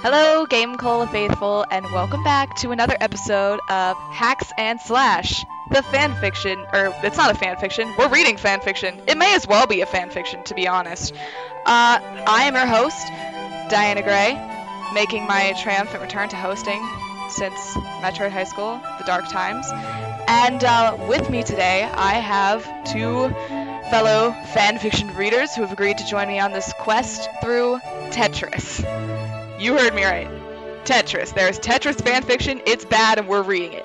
Hello, Game Cola Faithful, and welcome back to another episode of Hacks and Slash, the fanfiction, or it's not a fanfiction, we're reading fanfiction. It may as well be a fanfiction, to be honest. Uh, I am your host, Diana Gray, making my triumphant return to hosting since Metroid High School, the dark times. And uh, with me today, I have two fellow fanfiction readers who have agreed to join me on this quest through Tetris. You heard me right. Tetris. There's Tetris fanfiction. It's bad, and we're reading it.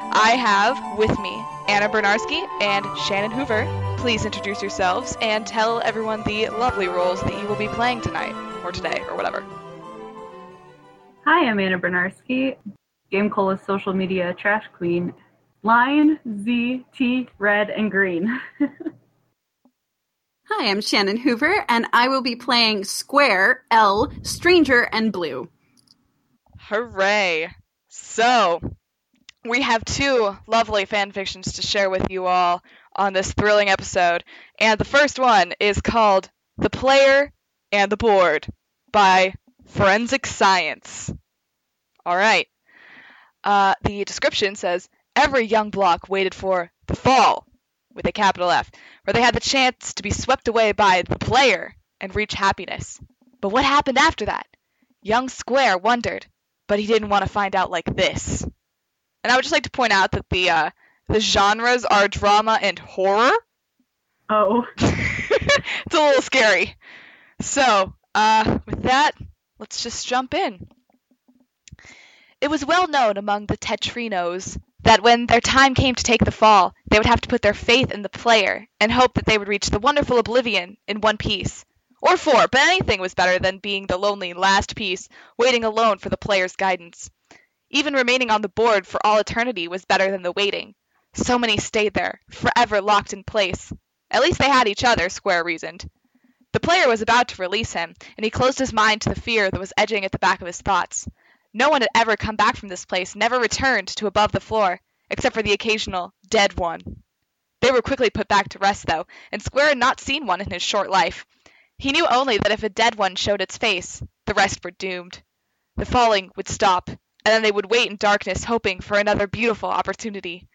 I have with me Anna Bryniarski and Shannon Hoover. Please introduce yourselves and tell everyone the lovely roles that you will be playing tonight, or today, or whatever. Hi, I'm Anna Bryniarski, Game Cola's social media trash queen. Line, Z, T, red, and green. Hi, I'm Shannon Hoover, and I will be playing Square, L, Stranger, and Blue. Hooray! So, we have two lovely fanfictions to share with you all on this thrilling episode. And the first one is called The Player and the Board by Forensic Science. All right. Uh, the description says every young block waited for the fall with a capital F, where they had the chance to be swept away by the player and reach happiness. But what happened after that? Young Square wondered, but he didn't want to find out like this. And I would just like to point out that the uh, the genres are drama and horror. oh, it's a little scary. So, uh, with that, let's just jump in. It was well known among the Tetrinos that when their time came to take the fall, they would have to put their faith in the player and hope that they would reach the wonderful oblivion in one piece. Or four, but anything was better than being the lonely last piece, waiting alone for the player's guidance. Even remaining on the board for all eternity was better than the waiting. So many stayed there, forever locked in place. At least they had each other, Square reasoned. The player was about to release him, and he closed his mind to the fear that was edging at the back of his thoughts. No one had ever come back from this place, never returned to above the floor, except for the occasional dead one. They were quickly put back to rest, though, and Square had not seen one in his short life. He knew only that if a dead one showed its face, the rest were doomed. The falling would stop, and then they would wait in darkness, hoping for another beautiful opportunity.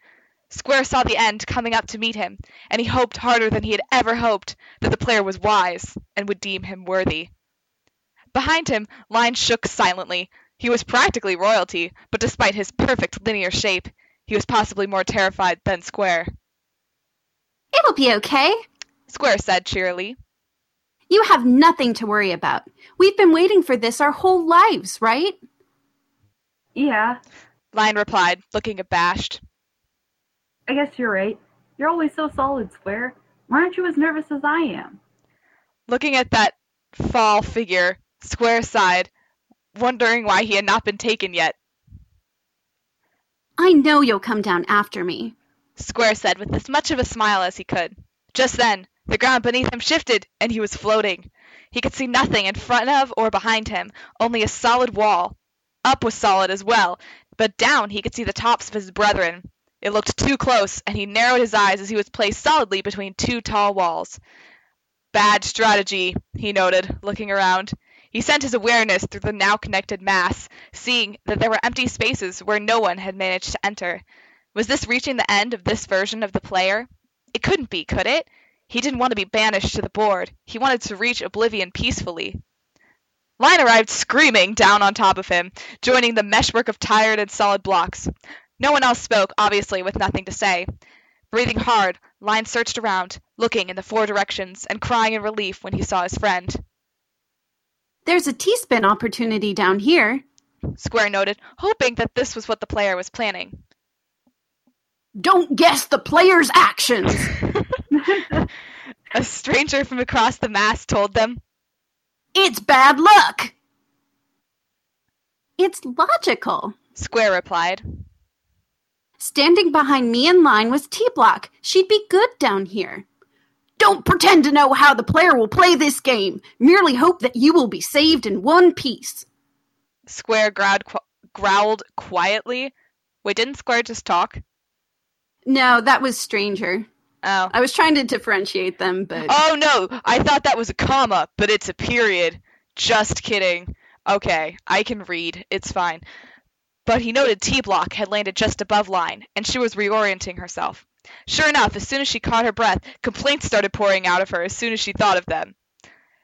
Square saw the end coming up to meet him, and he hoped harder than he had ever hoped that the player was wise and would deem him worthy. Behind him, Line shook silently. He was practically royalty, but despite his perfect linear shape, he was possibly more terrified than Square. It'll be okay. Square said cheerily. You have nothing to worry about. We've been waiting for this our whole lives, right? yeah, Line replied, looking abashed. I guess you're right. You're always so solid, Square. Why aren't you as nervous as I am? Looking at that fall figure, Square sighed, wondering why he had not been taken yet. I know you'll come down after me. Square said with as much of a smile as he could. Just then, the ground beneath him shifted, and he was floating. He could see nothing in front of or behind him, only a solid wall. Up was solid as well, but down he could see the tops of his brethren. It looked too close, and he narrowed his eyes as he was placed solidly between two tall walls. Bad strategy, he noted, looking around. He sent his awareness through the now connected mass, seeing that there were empty spaces where no one had managed to enter. Was this reaching the end of this version of the player? It couldn't be, could it? He didn't want to be banished to the board. He wanted to reach oblivion peacefully. Line arrived screaming down on top of him, joining the meshwork of tired and solid blocks. No one else spoke, obviously with nothing to say. Breathing hard, Line searched around, looking in the four directions and crying in relief when he saw his friend. There's a T-spin opportunity down here. Square noted, hoping that this was what the player was planning. Don't guess the player's actions. A stranger from across the mass told them. it's bad luck. It's logical. Square replied. Standing behind me in line was T Block. She'd be good down here. Don't pretend to know how the player will play this game. Merely hope that you will be saved in one piece. Square growled, qu- growled quietly. Wait, didn't Square just talk? No, that was Stranger. Oh. I was trying to differentiate them, but Oh no, I thought that was a comma, but it's a period. Just kidding. Okay, I can read. It's fine. But he noted T block had landed just above line, and she was reorienting herself. Sure enough, as soon as she caught her breath, complaints started pouring out of her as soon as she thought of them.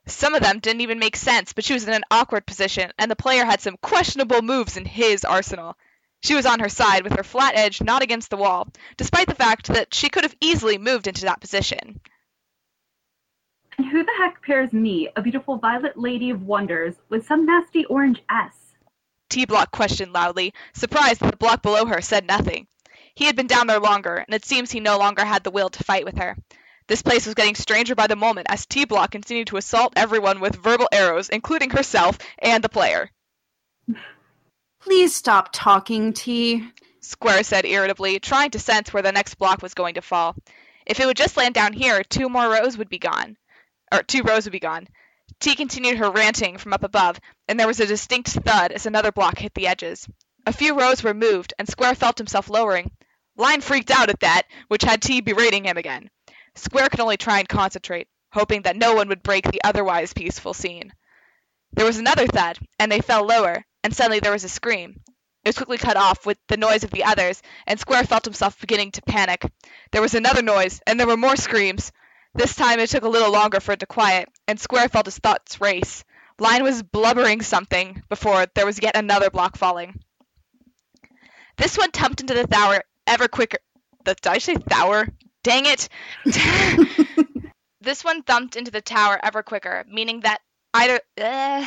Some of them didn't even make sense, but she was in an awkward position, and the player had some questionable moves in his arsenal. She was on her side, with her flat edge not against the wall, despite the fact that she could have easily moved into that position. And who the heck pairs me, a beautiful violet lady of wonders, with some nasty orange S? T Block questioned loudly, surprised that the block below her said nothing. He had been down there longer, and it seems he no longer had the will to fight with her. This place was getting stranger by the moment as T Block continued to assault everyone with verbal arrows, including herself and the player. Please stop talking, T. Square said irritably, trying to sense where the next block was going to fall. If it would just land down here, two more rows would be gone. Or two rows would be gone. T continued her ranting from up above, and there was a distinct thud as another block hit the edges. A few rows were moved, and Square felt himself lowering. Line freaked out at that, which had T berating him again. Square could only try and concentrate, hoping that no one would break the otherwise peaceful scene. There was another thud, and they fell lower, and suddenly there was a scream. It was quickly cut off with the noise of the others, and Square felt himself beginning to panic. There was another noise, and there were more screams. This time it took a little longer for it to quiet, and Square felt his thoughts race. Line was blubbering something before there was yet another block falling. This one tumped into the tower ever quicker. The, did I say tower? Dang it! this one thumped into the tower ever quicker, meaning that either uh,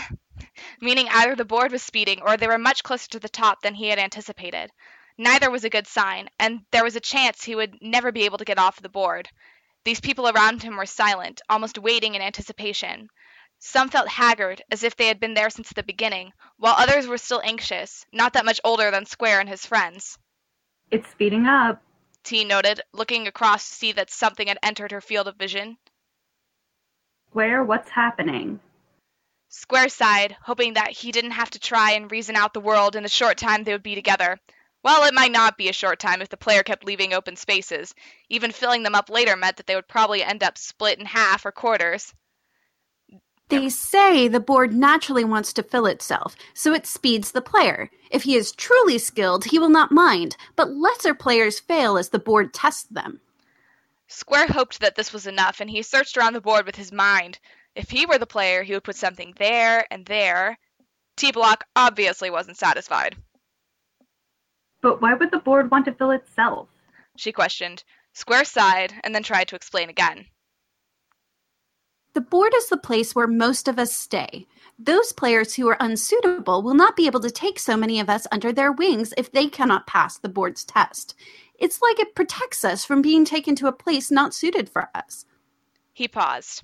meaning either the board was speeding or they were much closer to the top than he had anticipated. Neither was a good sign, and there was a chance he would never be able to get off the board. These people around him were silent, almost waiting in anticipation. Some felt haggard, as if they had been there since the beginning, while others were still anxious, not that much older than Square and his friends. It's speeding up. T noted, looking across to see that something had entered her field of vision. Square, what's happening? Square sighed, hoping that he didn't have to try and reason out the world in the short time they would be together. Well, it might not be a short time if the player kept leaving open spaces. Even filling them up later meant that they would probably end up split in half or quarters. They say the board naturally wants to fill itself, so it speeds the player. If he is truly skilled, he will not mind, but lesser players fail as the board tests them. Square hoped that this was enough, and he searched around the board with his mind. If he were the player, he would put something there and there. T Block obviously wasn't satisfied. But why would the board want to fill itself? She questioned. Square sighed and then tried to explain again. The board is the place where most of us stay. Those players who are unsuitable will not be able to take so many of us under their wings if they cannot pass the board's test. It's like it protects us from being taken to a place not suited for us. He paused.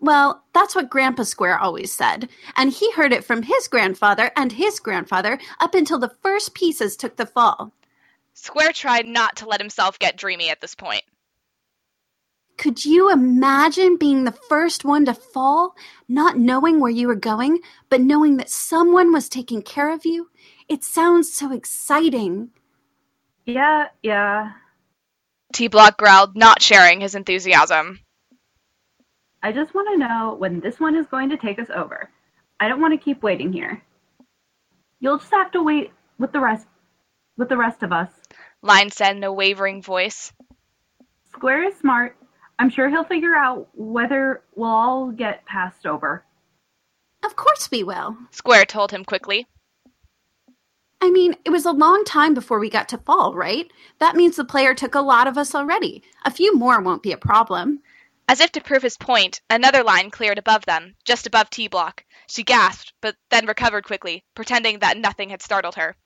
Well, that's what Grandpa Square always said, and he heard it from his grandfather and his grandfather up until the first pieces took the fall. Square tried not to let himself get dreamy at this point. Could you imagine being the first one to fall, not knowing where you were going, but knowing that someone was taking care of you? It sounds so exciting. Yeah, yeah. T Block growled, not sharing his enthusiasm. I just want to know when this one is going to take us over. I don't want to keep waiting here. You'll just have to wait with the rest with the rest of us. Line said in a wavering voice. Square is smart. I'm sure he'll figure out whether we'll all get passed over. Of course we will. Square told him quickly. I mean, it was a long time before we got to fall, right? That means the player took a lot of us already. A few more won't be a problem. As if to prove his point, another line cleared above them, just above T Block. She gasped, but then recovered quickly, pretending that nothing had startled her.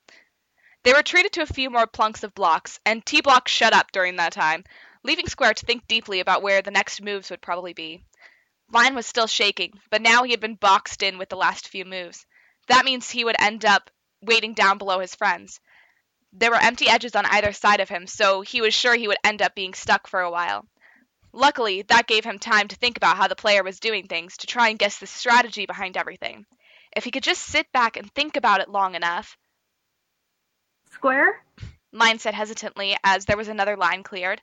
They retreated to a few more plunks of blocks, and T Block shut up during that time, leaving Square to think deeply about where the next moves would probably be. Line was still shaking, but now he had been boxed in with the last few moves. That means he would end up waiting down below his friends. There were empty edges on either side of him, so he was sure he would end up being stuck for a while. Luckily, that gave him time to think about how the player was doing things, to try and guess the strategy behind everything. If he could just sit back and think about it long enough. Square? Line said hesitantly as there was another line cleared.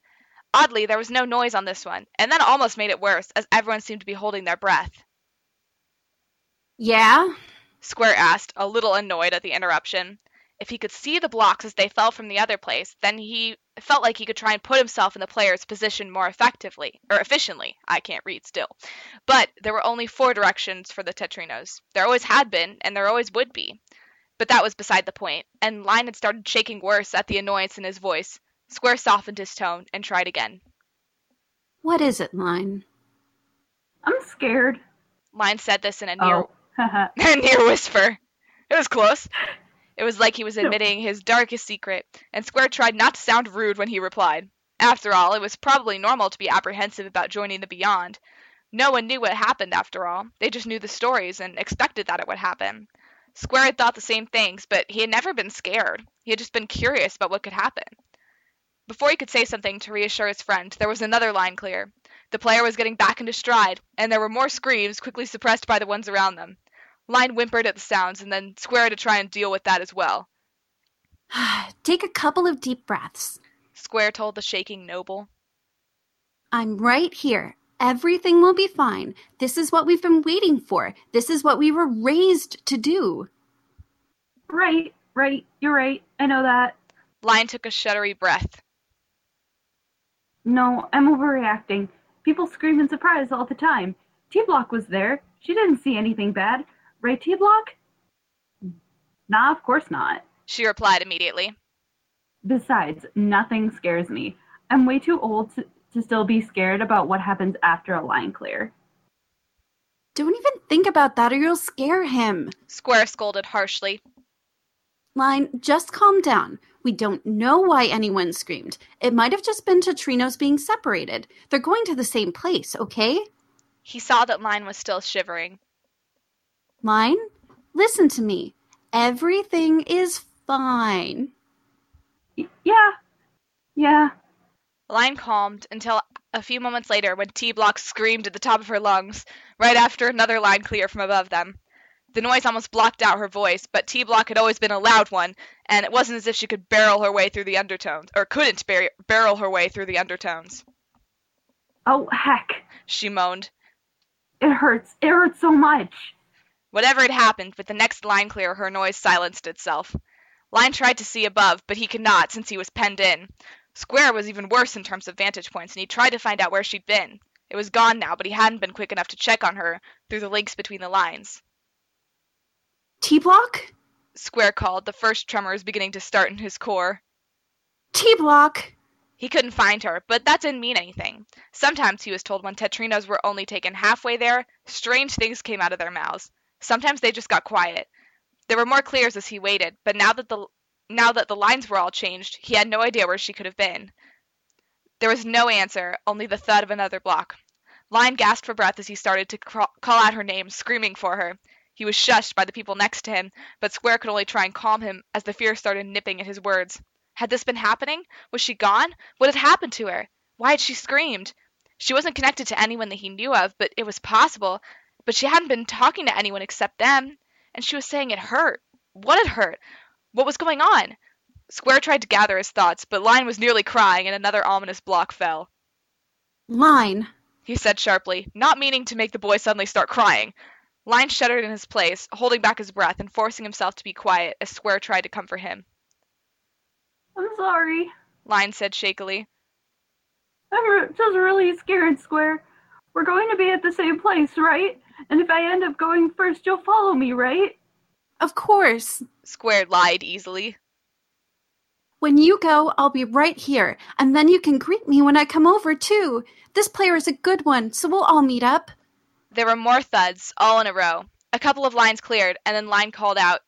Oddly, there was no noise on this one, and that almost made it worse, as everyone seemed to be holding their breath. Yeah? Square asked, a little annoyed at the interruption. If he could see the blocks as they fell from the other place, then he felt like he could try and put himself in the player's position more effectively, or efficiently. I can't read still. But there were only four directions for the Tetrinos. There always had been, and there always would be. But that was beside the point, and Line had started shaking worse at the annoyance in his voice. Square softened his tone and tried again. What is it, Line? I'm scared. Line said this in a oh. near Oh. a near whisper. It was close. It was like he was admitting his darkest secret, and Square tried not to sound rude when he replied. After all, it was probably normal to be apprehensive about joining the Beyond. No one knew what happened after all. They just knew the stories and expected that it would happen. Square had thought the same things, but he had never been scared. He had just been curious about what could happen. Before he could say something to reassure his friend, there was another line clear. The player was getting back into stride, and there were more screams, quickly suppressed by the ones around them. Line whimpered at the sounds, and then Square to try and deal with that as well. Take a couple of deep breaths. Square told the shaking noble. I'm right here. Everything will be fine. This is what we've been waiting for. This is what we were raised to do. Right, right. You're right. I know that. Line took a shuddery breath. No, I'm overreacting. People scream in surprise all the time. T Block was there. She didn't see anything bad. Right, T Block? Nah, of course not. She replied immediately. Besides, nothing scares me. I'm way too old to, to still be scared about what happens after a line clear. Don't even think about that or you'll scare him. Square scolded harshly. Line, just calm down. We don't know why anyone screamed. It might have just been Tetrinos being separated. They're going to the same place, okay? He saw that Line was still shivering. Line, listen to me. Everything is fine. Y- yeah, yeah. Line calmed until a few moments later when T Block screamed at the top of her lungs, right after another line clear from above them. The noise almost blocked out her voice, but T Block had always been a loud one, and it wasn't as if she could barrel her way through the undertones, or couldn't bar- barrel her way through the undertones. Oh, heck. She moaned. It hurts. It hurts so much. Whatever had happened, with the next line clear, her noise silenced itself. Line tried to see above, but he could not since he was penned in. Square was even worse in terms of vantage points, and he tried to find out where she'd been. It was gone now, but he hadn't been quick enough to check on her through the links between the lines. T Block? Square called, the first tremors beginning to start in his core. T Block! He couldn't find her, but that didn't mean anything. Sometimes, he was told, when Tetrinos were only taken halfway there, strange things came out of their mouths. Sometimes they just got quiet. There were more clears as he waited, but now that the now that the lines were all changed, he had no idea where she could have been. There was no answer, only the thud of another block. Line gasped for breath as he started to call out her name, screaming for her. He was shushed by the people next to him, but Square could only try and calm him as the fear started nipping at his words. Had this been happening? Was she gone? What had happened to her? Why had she screamed? She wasn't connected to anyone that he knew of, but it was possible. But she hadn't been talking to anyone except them, and she was saying it hurt. What had hurt? What was going on? Square tried to gather his thoughts, but Line was nearly crying, and another ominous block fell. Line. He said sharply, not meaning to make the boy suddenly start crying. Line shuddered in his place, holding back his breath and forcing himself to be quiet as Square tried to comfort him. I'm sorry. Line said shakily. I'm re- just really scared, Square. We're going to be at the same place, right? And if I end up going first, you'll follow me, right? Of course. Square lied easily. When you go, I'll be right here, and then you can greet me when I come over, too. This player is a good one, so we'll all meet up. There were more thuds, all in a row. A couple of lines cleared, and then Line called out,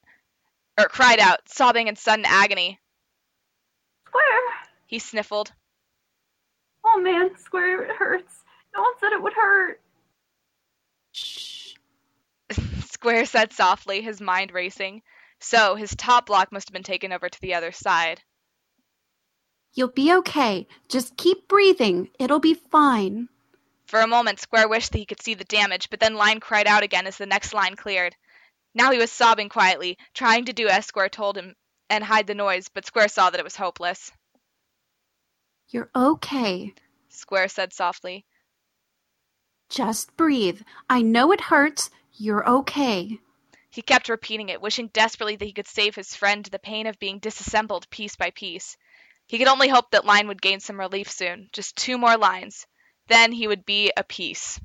or cried out, sobbing in sudden agony. Square! He sniffled. Oh man, Square, it hurts. No one said it would hurt. Shh. Square said softly, his mind racing. So, his top block must have been taken over to the other side. You'll be okay. Just keep breathing. It'll be fine. For a moment, Square wished that he could see the damage, but then Line cried out again as the next line cleared. Now he was sobbing quietly, trying to do as Square told him and hide the noise, but Square saw that it was hopeless. You're okay. Square said softly. Just breathe. I know it hurts. You're okay. He kept repeating it, wishing desperately that he could save his friend the pain of being disassembled piece by piece. He could only hope that Line would gain some relief soon. Just two more lines. Then he would be a piece.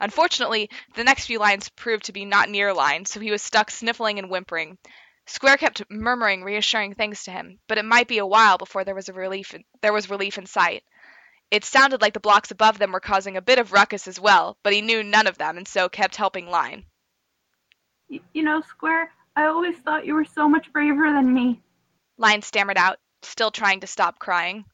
Unfortunately, the next few lines proved to be not near Line, so he was stuck sniffling and whimpering. Square kept murmuring reassuring things to him, but it might be a while before there was a relief in, there was relief in sight. It sounded like the blocks above them were causing a bit of ruckus as well, but he knew none of them and so kept helping Line. You know, Square, I always thought you were so much braver than me. Line stammered out, still trying to stop crying.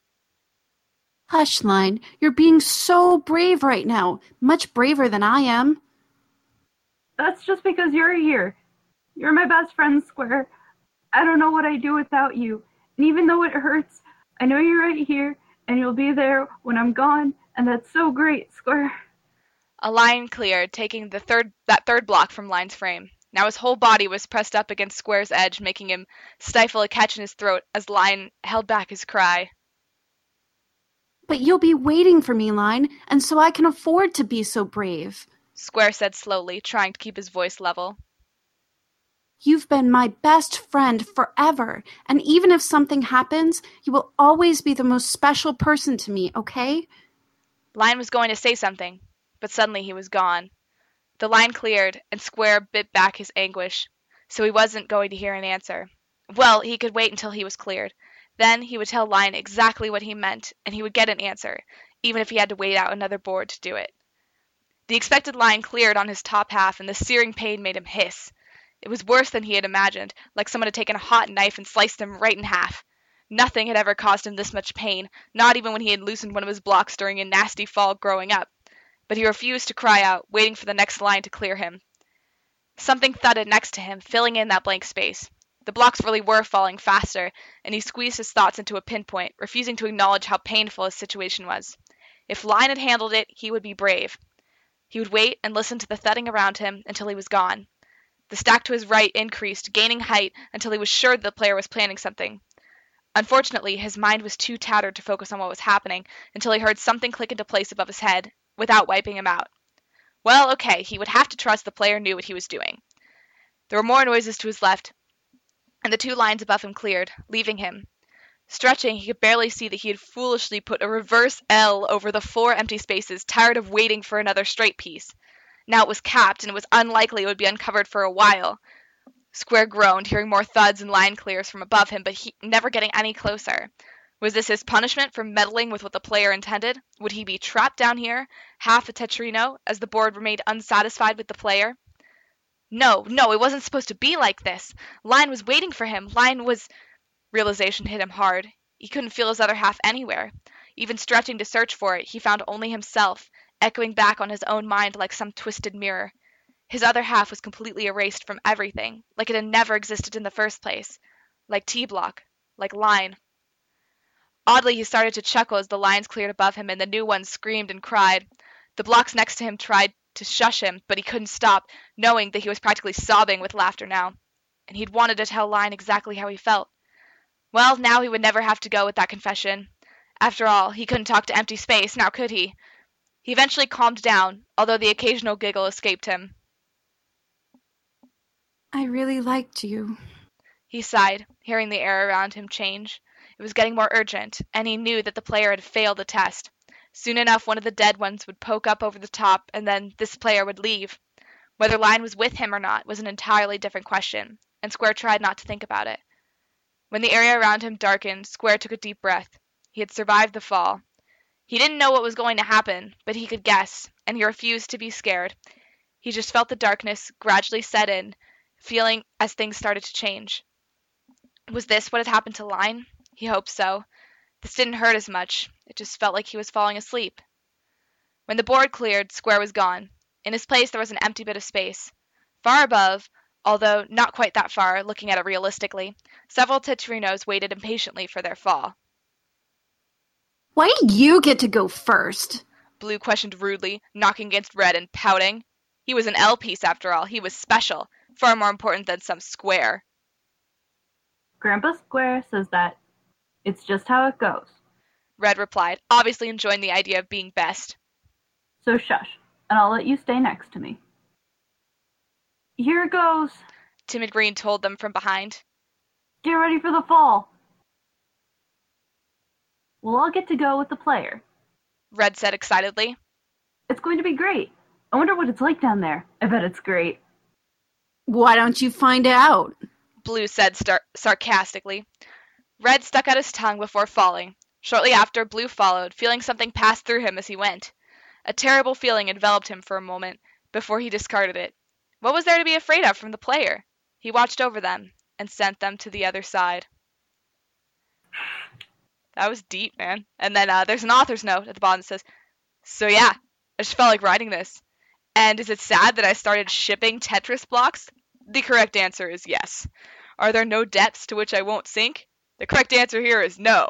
Hush, Line. You're being so brave right now. Much braver than I am. That's just because you're here. You're my best friend, Square. I don't know what I'd do without you. And even though it hurts, I know you're right here and you'll be there when I'm gone, and that's so great, Square. A line cleared, taking the third that third block from Line's frame. Now his whole body was pressed up against Square's edge, making him stifle a catch in his throat as Line held back his cry. But you'll be waiting for me, Line, and so I can afford to be so brave. Square said slowly, trying to keep his voice level. You've been my best friend forever, and even if something happens, you will always be the most special person to me, okay? Line was going to say something, but suddenly he was gone. The line cleared, and Square bit back his anguish, so he wasn't going to hear an answer. Well, he could wait until he was cleared. Then he would tell Line exactly what he meant, and he would get an answer, even if he had to wait out another board to do it. The expected line cleared on his top half, and the searing pain made him hiss. It was worse than he had imagined, like someone had taken a hot knife and sliced him right in half. Nothing had ever caused him this much pain, not even when he had loosened one of his blocks during a nasty fall growing up. But he refused to cry out, waiting for the next line to clear him. Something thudded next to him, filling in that blank space. The blocks really were falling faster, and he squeezed his thoughts into a pinpoint, refusing to acknowledge how painful his situation was. If Line had handled it, he would be brave. He would wait and listen to the thudding around him until he was gone. The stack to his right increased, gaining height until he was sure the player was planning something. Unfortunately, his mind was too tattered to focus on what was happening until he heard something click into place above his head, without wiping him out. Well, okay, he would have to trust the player knew what he was doing. There were more noises to his left, and the two lines above him cleared, leaving him. Stretching, he could barely see that he had foolishly put a reverse L over the four empty spaces, tired of waiting for another straight piece. Now it was capped, and it was unlikely it would be uncovered for a while. Square groaned, hearing more thuds and line clears from above him, but he never getting any closer. Was this his punishment for meddling with what the player intended? Would he be trapped down here, half a tetrino, as the board remained unsatisfied with the player? No, no, it wasn't supposed to be like this. Line was waiting for him. Line was. Realization hit him hard. He couldn't feel his other half anywhere. Even stretching to search for it, he found only himself, echoing back on his own mind like some twisted mirror. His other half was completely erased from everything, like it had never existed in the first place. Like T block, like line. Oddly, he started to chuckle as the lines cleared above him and the new ones screamed and cried. The blocks next to him tried to shush him, but he couldn't stop, knowing that he was practically sobbing with laughter now. And he'd wanted to tell Line exactly how he felt. Well, now he would never have to go with that confession. After all, he couldn't talk to empty space, now could he? He eventually calmed down, although the occasional giggle escaped him. I really liked you. He sighed, hearing the air around him change. It was getting more urgent, and he knew that the player had failed the test. Soon enough, one of the dead ones would poke up over the top, and then this player would leave. Whether Line was with him or not was an entirely different question, and Square tried not to think about it. When the area around him darkened, Square took a deep breath. He had survived the fall. He didn't know what was going to happen, but he could guess, and he refused to be scared. He just felt the darkness gradually set in, feeling as things started to change. Was this what had happened to Line? He hoped so. This didn't hurt as much. It just felt like he was falling asleep. When the board cleared, Square was gone. In his place, there was an empty bit of space. Far above, although not quite that far, looking at it realistically, several Tetrinos waited impatiently for their fall. Why do you get to go first? Blue questioned rudely, knocking against Red and pouting. He was an L piece after all. He was special, far more important than some square. Grandpa Square says that it's just how it goes. Red replied, obviously enjoying the idea of being best. So shush, and I'll let you stay next to me. Here it goes. Timid Green told them from behind. Get ready for the fall. We'll all get to go with the player. Red said excitedly. It's going to be great. I wonder what it's like down there. I bet it's great. Why don't you find out? Blue said star- sarcastically. Red stuck out his tongue before falling. Shortly after, Blue followed, feeling something pass through him as he went. A terrible feeling enveloped him for a moment before he discarded it. What was there to be afraid of from the player? He watched over them and sent them to the other side. That was deep, man. And then uh, there's an author's note at the bottom that says, So yeah, I just felt like writing this. And is it sad that I started shipping Tetris blocks? The correct answer is yes. Are there no depths to which I won't sink? The correct answer here is no.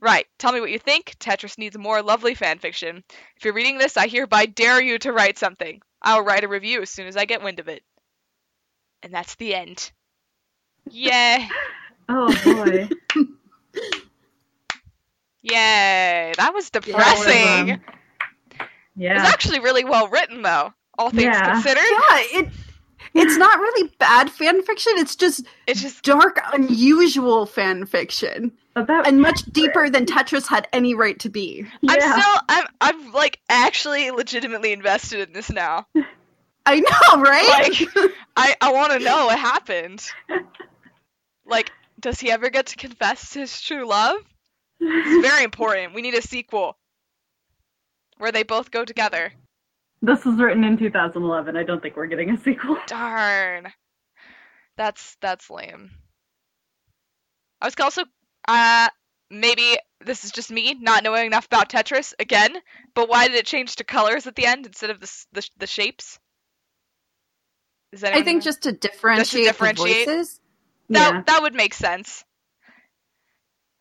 Right, tell me what you think. Tetris needs more lovely fanfiction. If you're reading this, I hereby dare you to write something. I'll write a review as soon as I get wind of it. And that's the end. Yay! Oh boy. Yay! That was depressing. um, It was actually really well written, though, all things Yeah. considered. Yeah, it it's not really bad fan fiction. It's just It's just dark, unusual fan fiction, But that, and much deeper than Tetris had any right to be. I'm still I'm I'm like actually legitimately invested in this now. I know, right? Like I I want to know what happened. Like, does he ever get to confess his true love? It's very important. We need a sequel where they both go together. This was written in 2011. I don't think we're getting a sequel. Darn. That's that's lame. I was also uh maybe this is just me not knowing enough about Tetris again, but why did it change to colors at the end instead of the the, the shapes? Is that I think just to differentiate, differentiate? the voices. that yeah. that would make sense.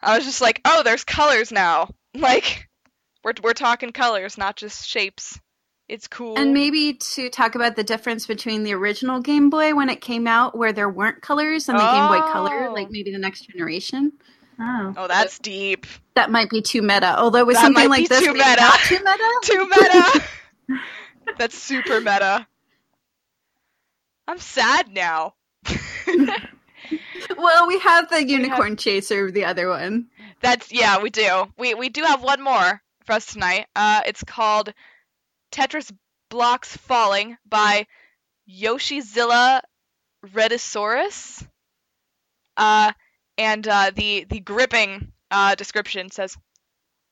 I was just like, "Oh, there's colors now." Like we're we're talking colors, not just shapes. It's cool. And maybe to talk about the difference between the original Game Boy when it came out, where there weren't colors, and the Game Boy Color, Oh. like maybe the next generation. Oh. oh, that's deep. That might be too meta. Although with That something might like be this, too maybe meta. not too meta. Too meta. That's super meta. I'm sad now. Well, we have the Unicorn Chaser, the other one. That's yeah, we do. We we do have one more for us tonight. Uh, it's called Tetris Blocks Falling by Yoshizilla Redisaurus. Uh, and uh, the the gripping uh, description says,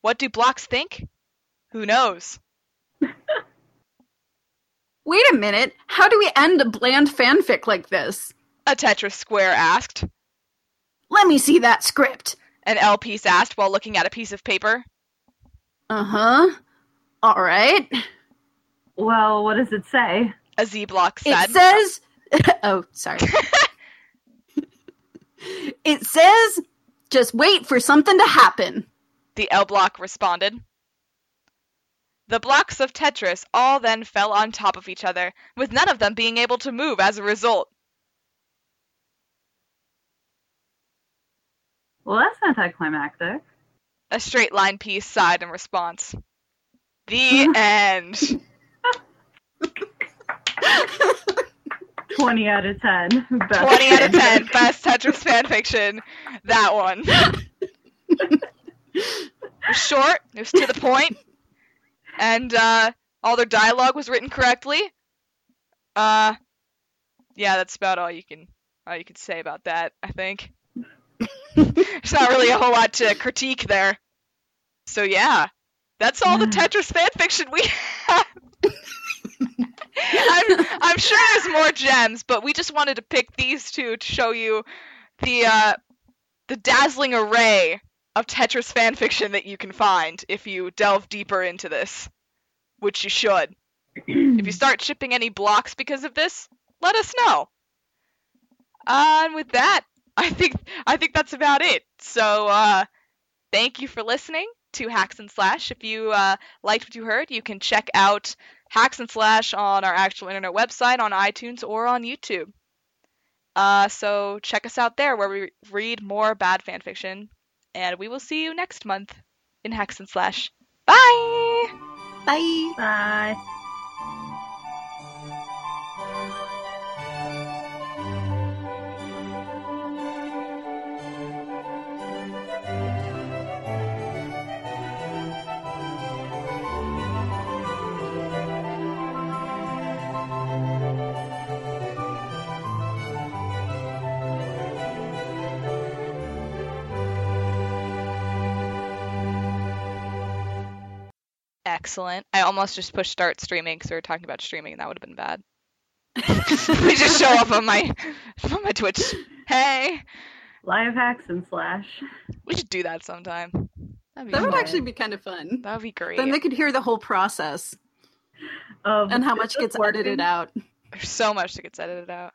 "What do blocks think? Who knows?" Wait a minute. How do we end a bland fanfic like this? A Tetris square asked. Let me see that script. An L piece asked while looking at a piece of paper. Uh huh. All right. Well, what does it say? A Z block said. It says. oh, sorry. it says, just wait for something to happen. The L block responded. The blocks of Tetris all then fell on top of each other, with none of them being able to move as a result. Well, that's anticlimactic. A straight line piece sighed in response. The end. 20 out of 10. Best 20 out of 10. Best Tetris fanfiction. That one. It was short, it was to the point. and uh, all their dialogue was written correctly. Uh, yeah, that's about all you can all you can say about that. I think there's not really a whole lot to critique there. So yeah, that's all the Tetris fanfiction we have. I'm I'm sure there's more gems, but we just wanted to pick these two to show you the uh, the dazzling array of Tetris fanfiction that you can find if you delve deeper into this, which you should. if you start shipping any blocks because of this, let us know. Uh, and with that, I think I think that's about it. So uh, thank you for listening to Hacks and Slash. If you uh, liked what you heard, you can check out Hacks and Slash on our actual internet website, on iTunes, or on YouTube. Uh, so check us out there where we read more bad fanfiction. And we will see you next month in Hacks and Slash. Bye! Bye. Bye. Excellent. I almost just pushed start streaming because we were talking about streaming, and that would have been bad. we just show up on my on my Twitch. Hey, Live hacks and slash. we should do that sometime. That'd be That would actually be kind of fun. That would be great. Then they could hear the whole process Of and how much gets working? edited out. There's so much that gets edited out.